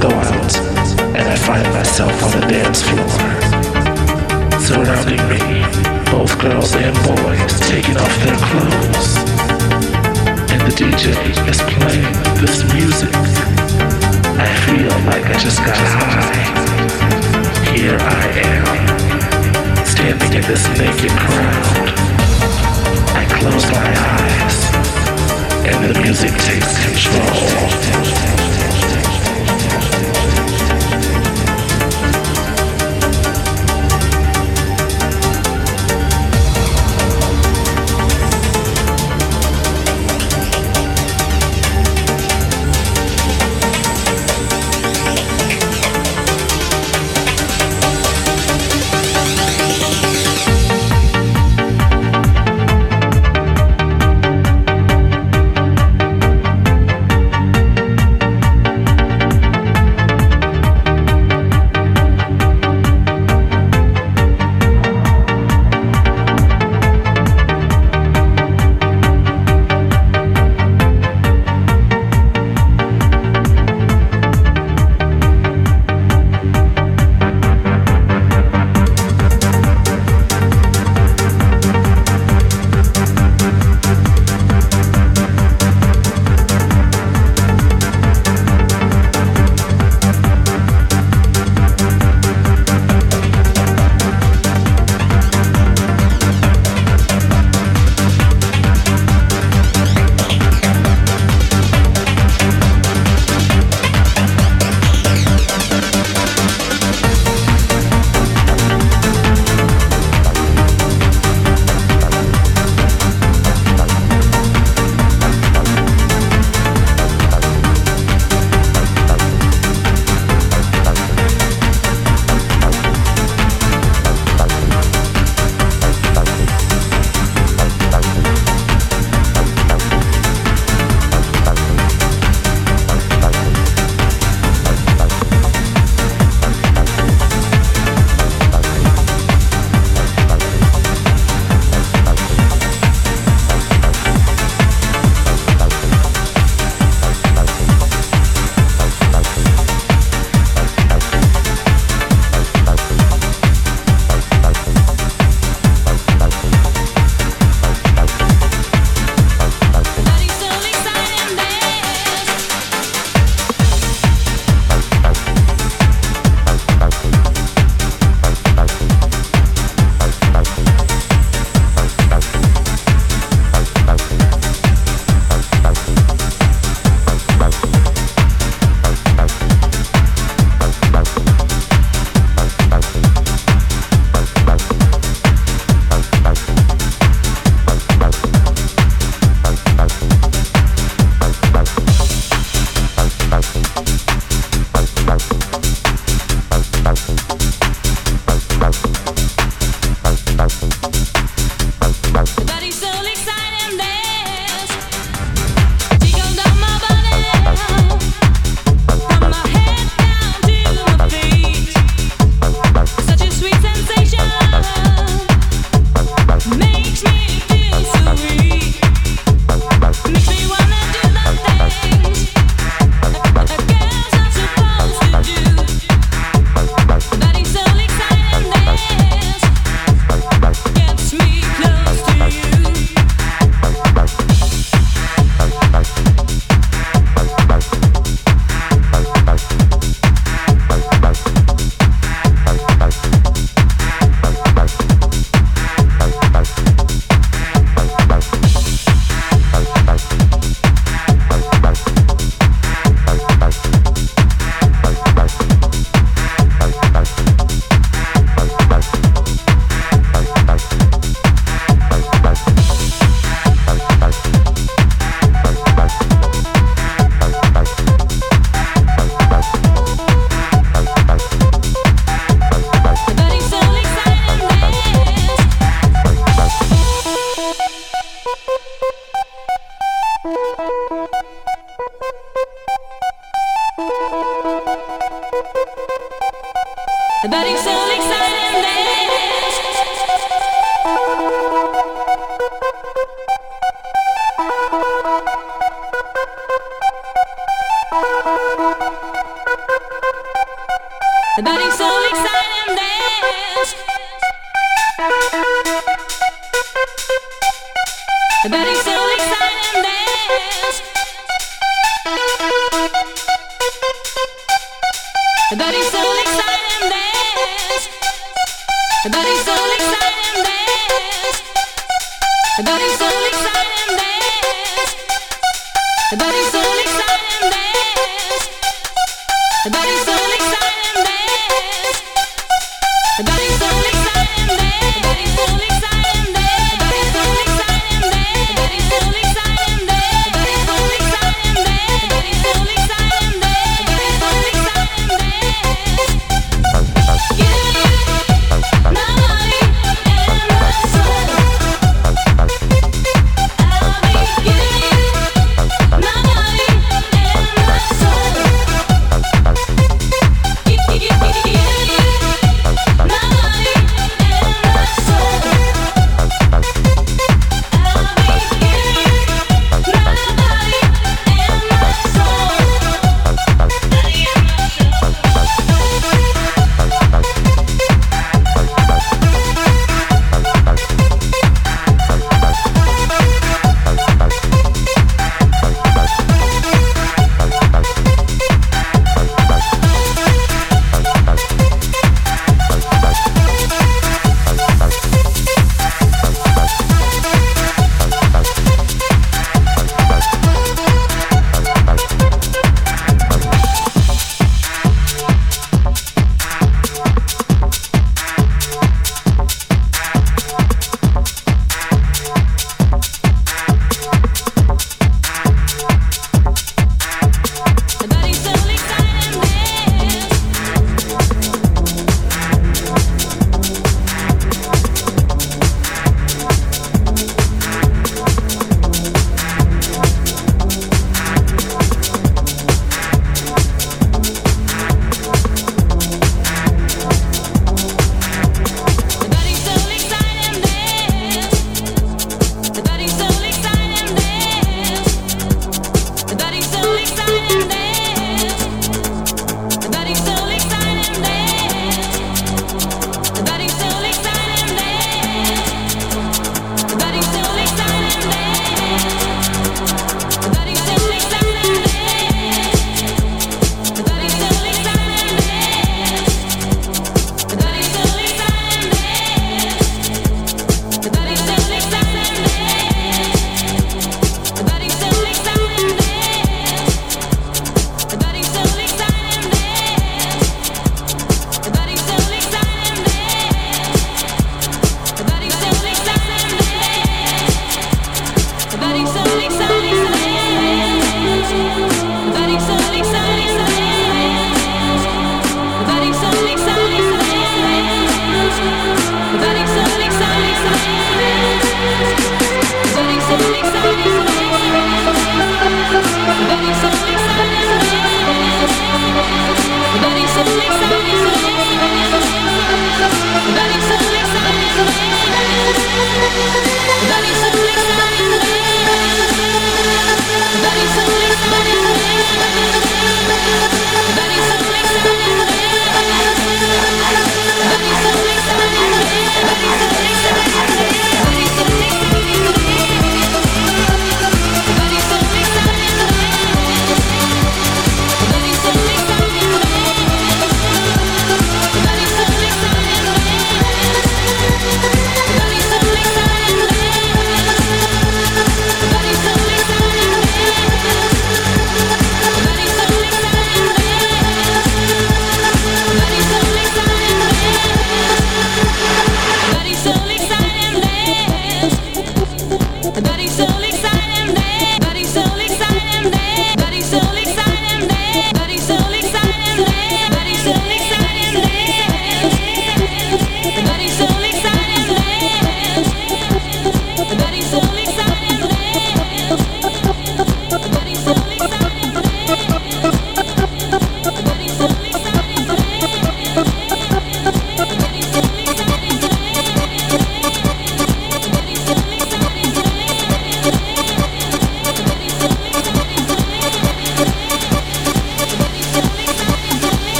go out, and I find myself on the dance floor. Surrounding me, both girls and boys taking off their clothes. And the DJ is playing this music. I feel like I just got high. Here I am, standing in this naked crowd. I close my eyes, and the music takes control.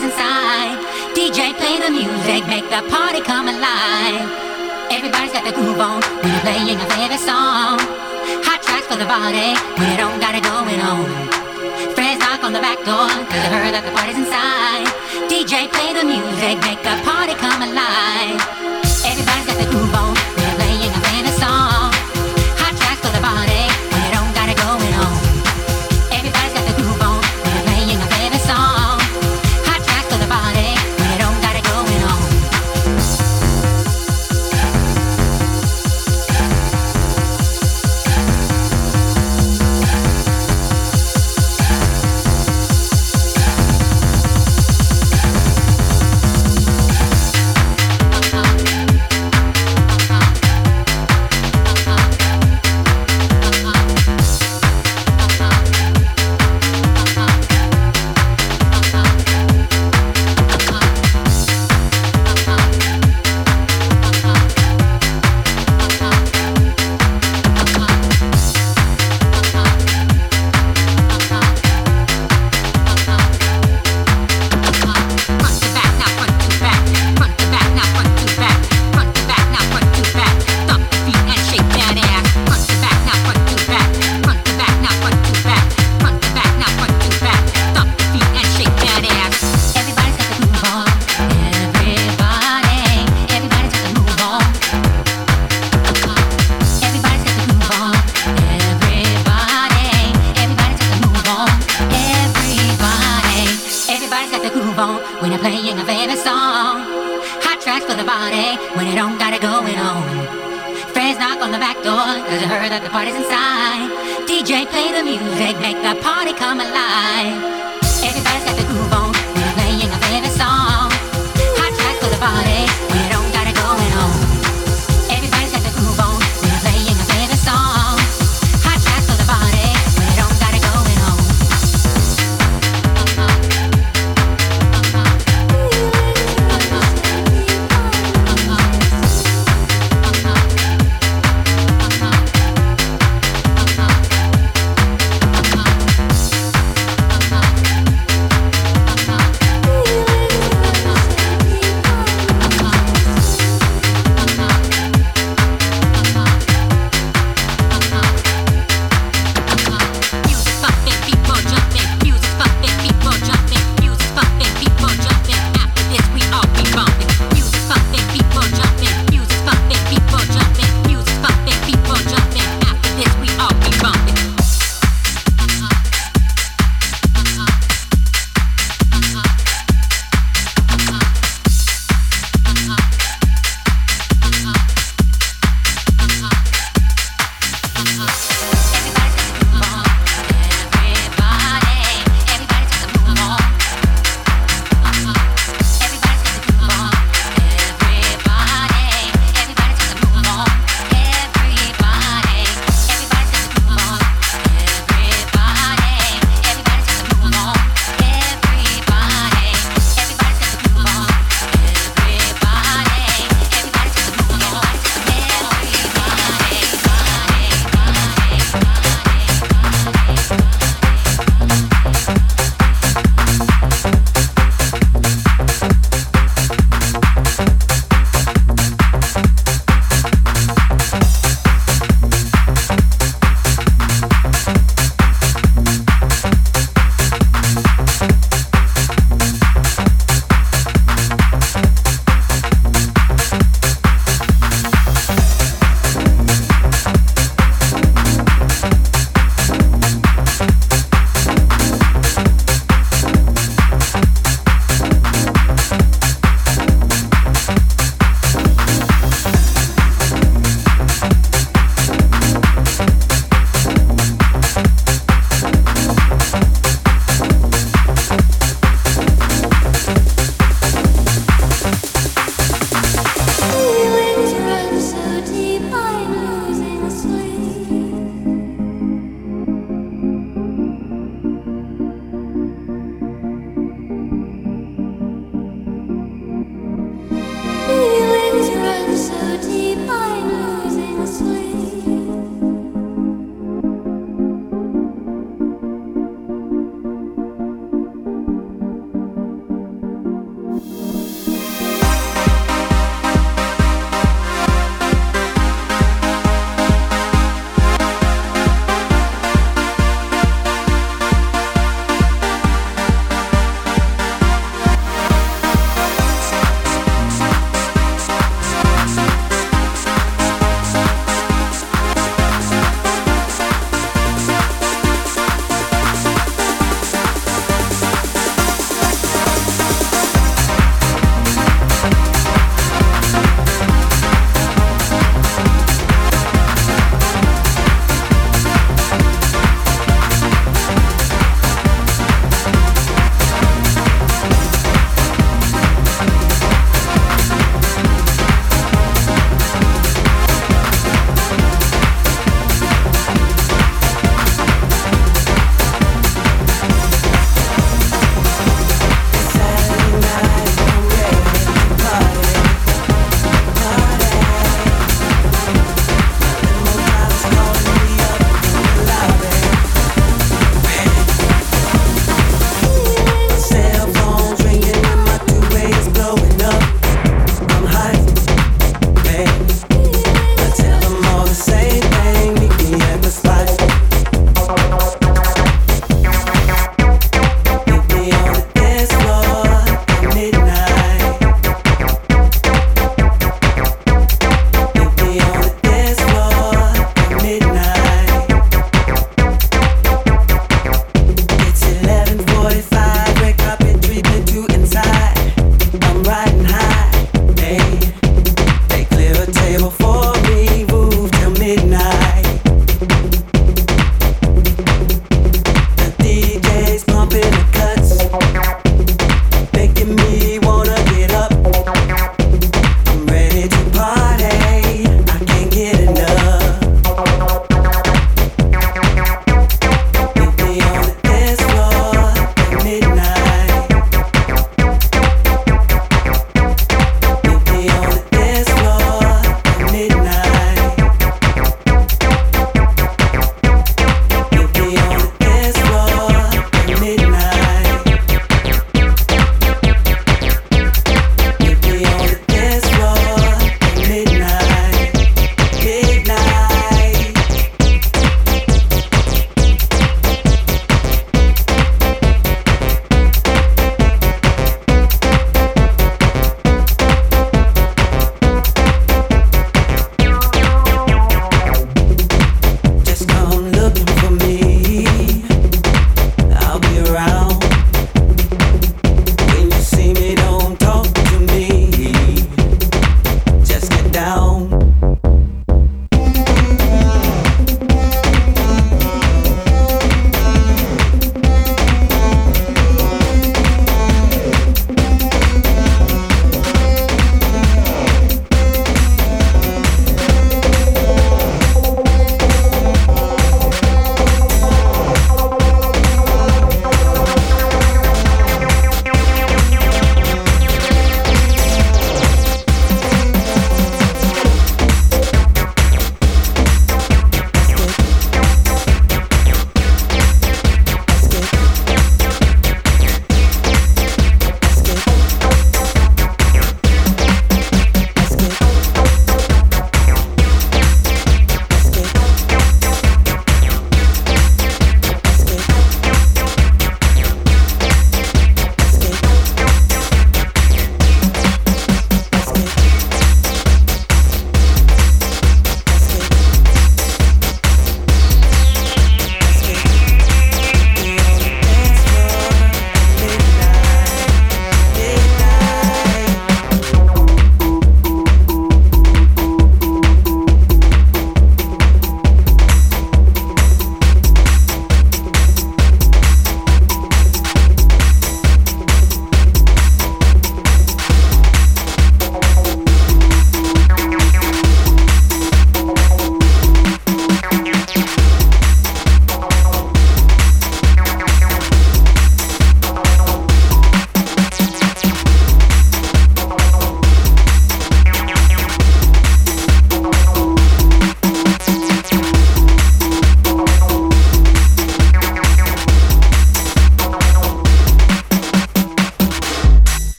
inside. DJ play the music, make the party come alive. Everybody's got the groove on We're playing our favorite song. Hot tracks for the body We don't got it going on. Friends knock on the back door cause they heard that the party's inside. DJ play the music, make the party come alive. Everybody's got the groove on.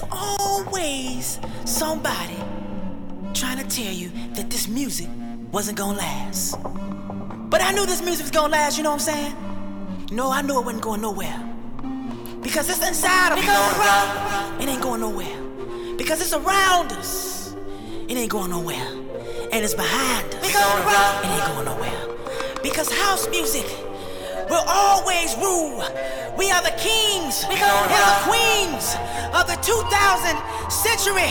There's always somebody trying to tell you that this music wasn't gonna last. But I knew this music was gonna last, you know what I'm saying? No, I knew it wasn't going nowhere. Because it's inside of me. It ain't going nowhere. Because it's around us. It ain't going nowhere. And it's behind us. It ain't going nowhere. Because house music will always rule. We are the kings and the queens of the 2000 century.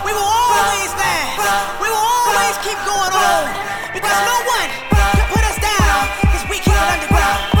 We will always last. We will always keep going on. Because no one can put us down because we keep it underground.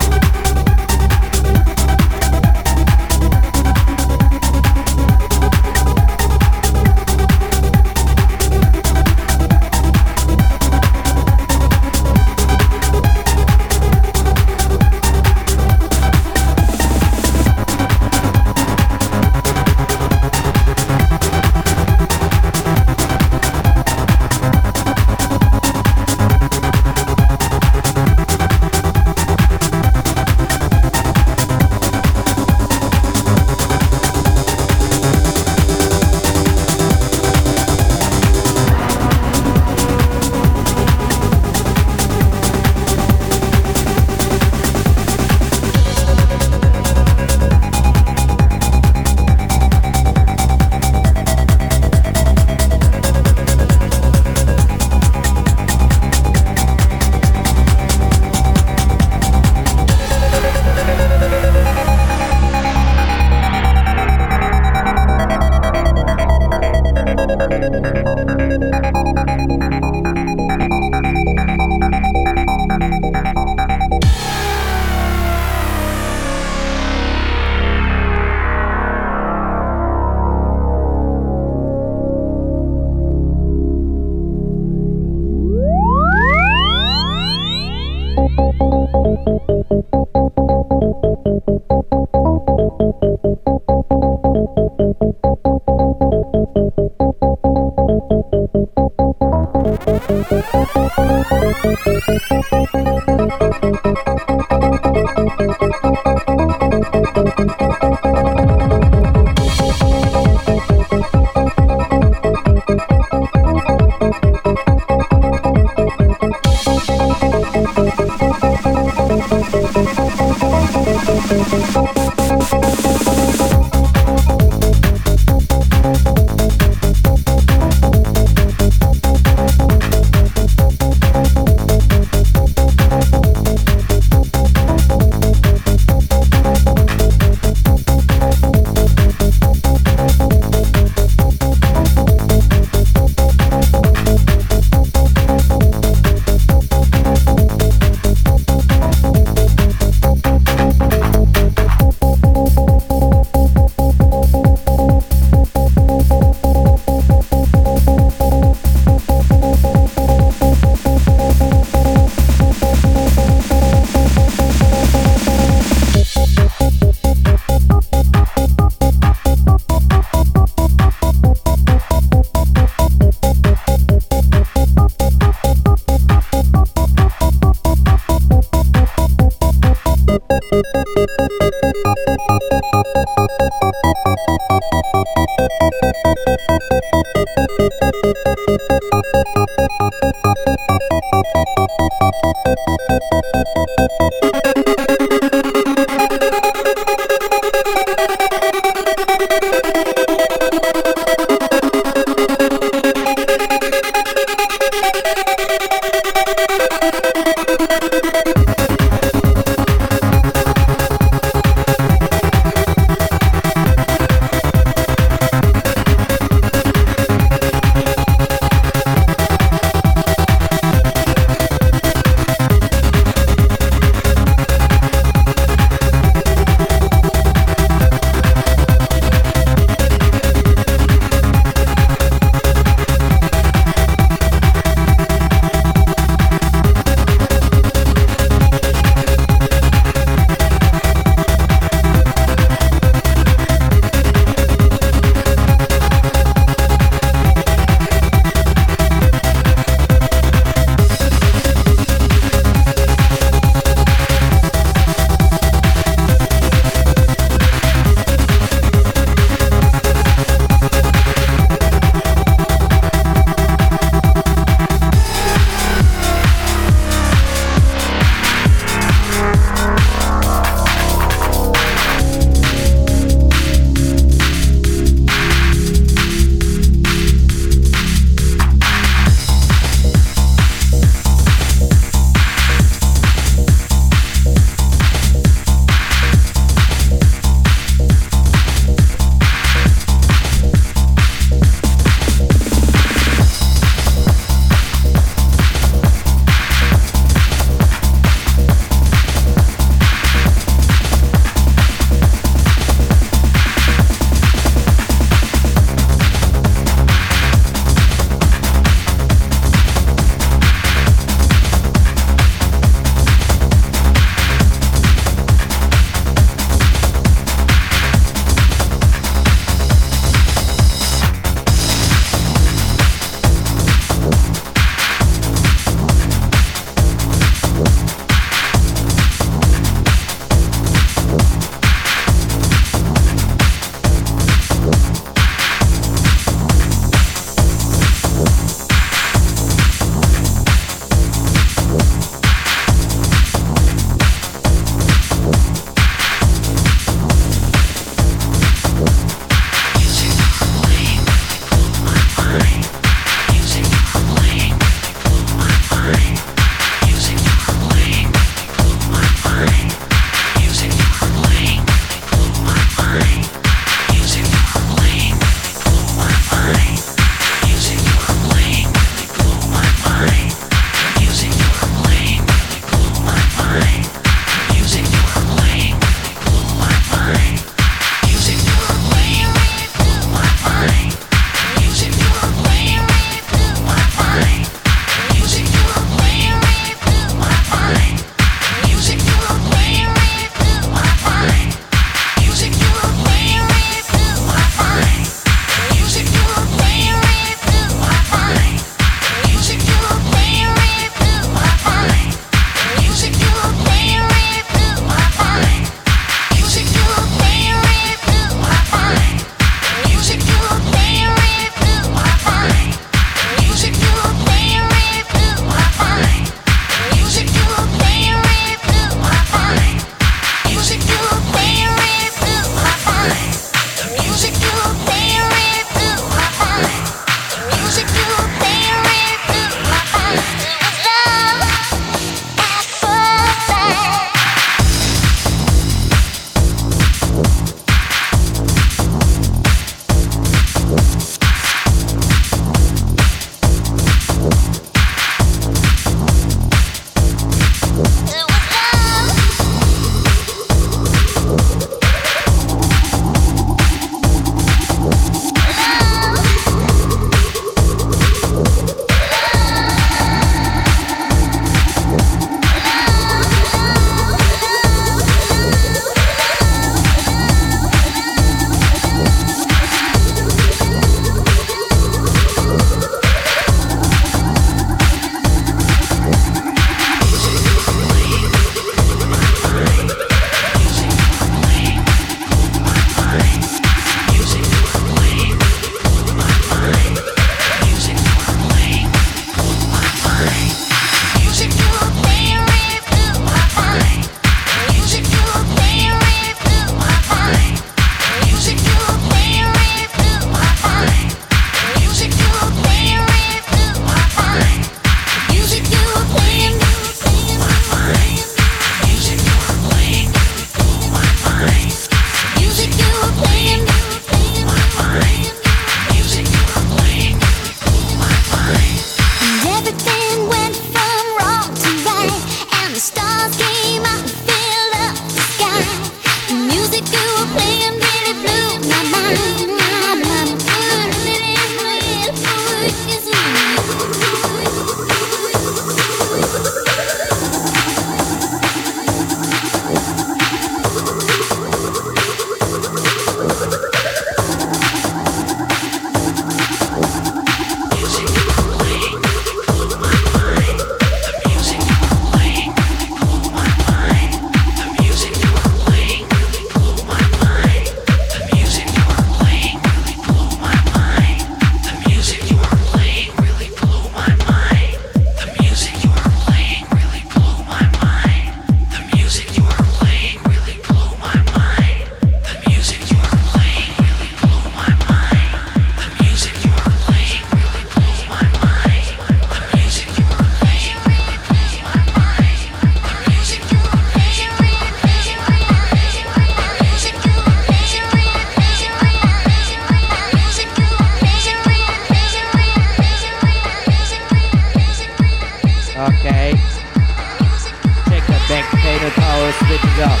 Switch it up.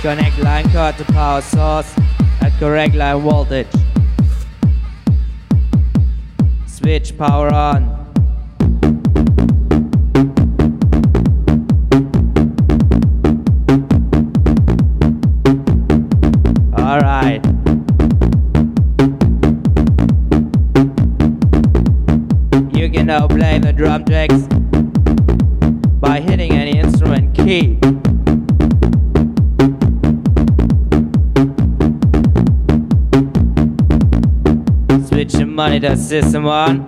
Connect line card to power source at correct line voltage. Switch power on. Alright. You can now play the drum tracks monitor system on.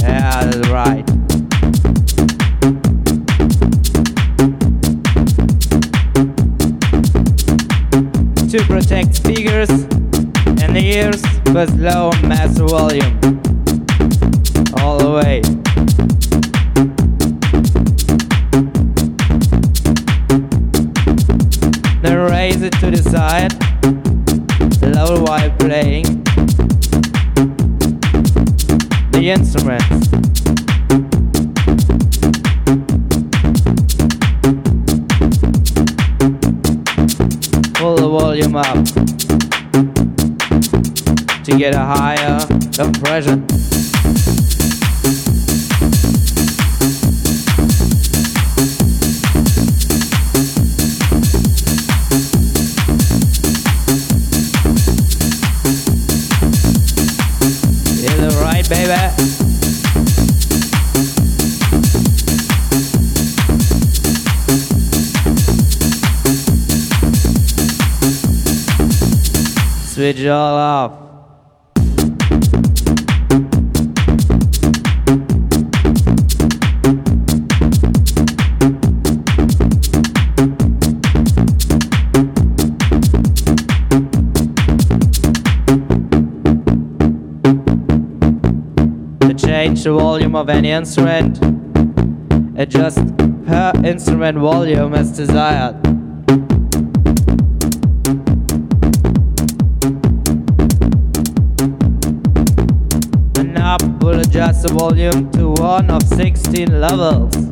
Yeah, that's right. To protect speakers and ears with low mass volume. Of any instrument, adjust per instrument volume as desired. The knob will adjust the volume to one of 16 levels.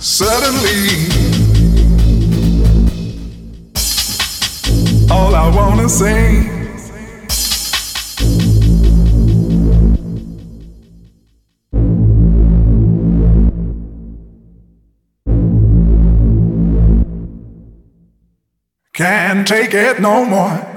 Suddenly, all I wanna say. Can't take it no more.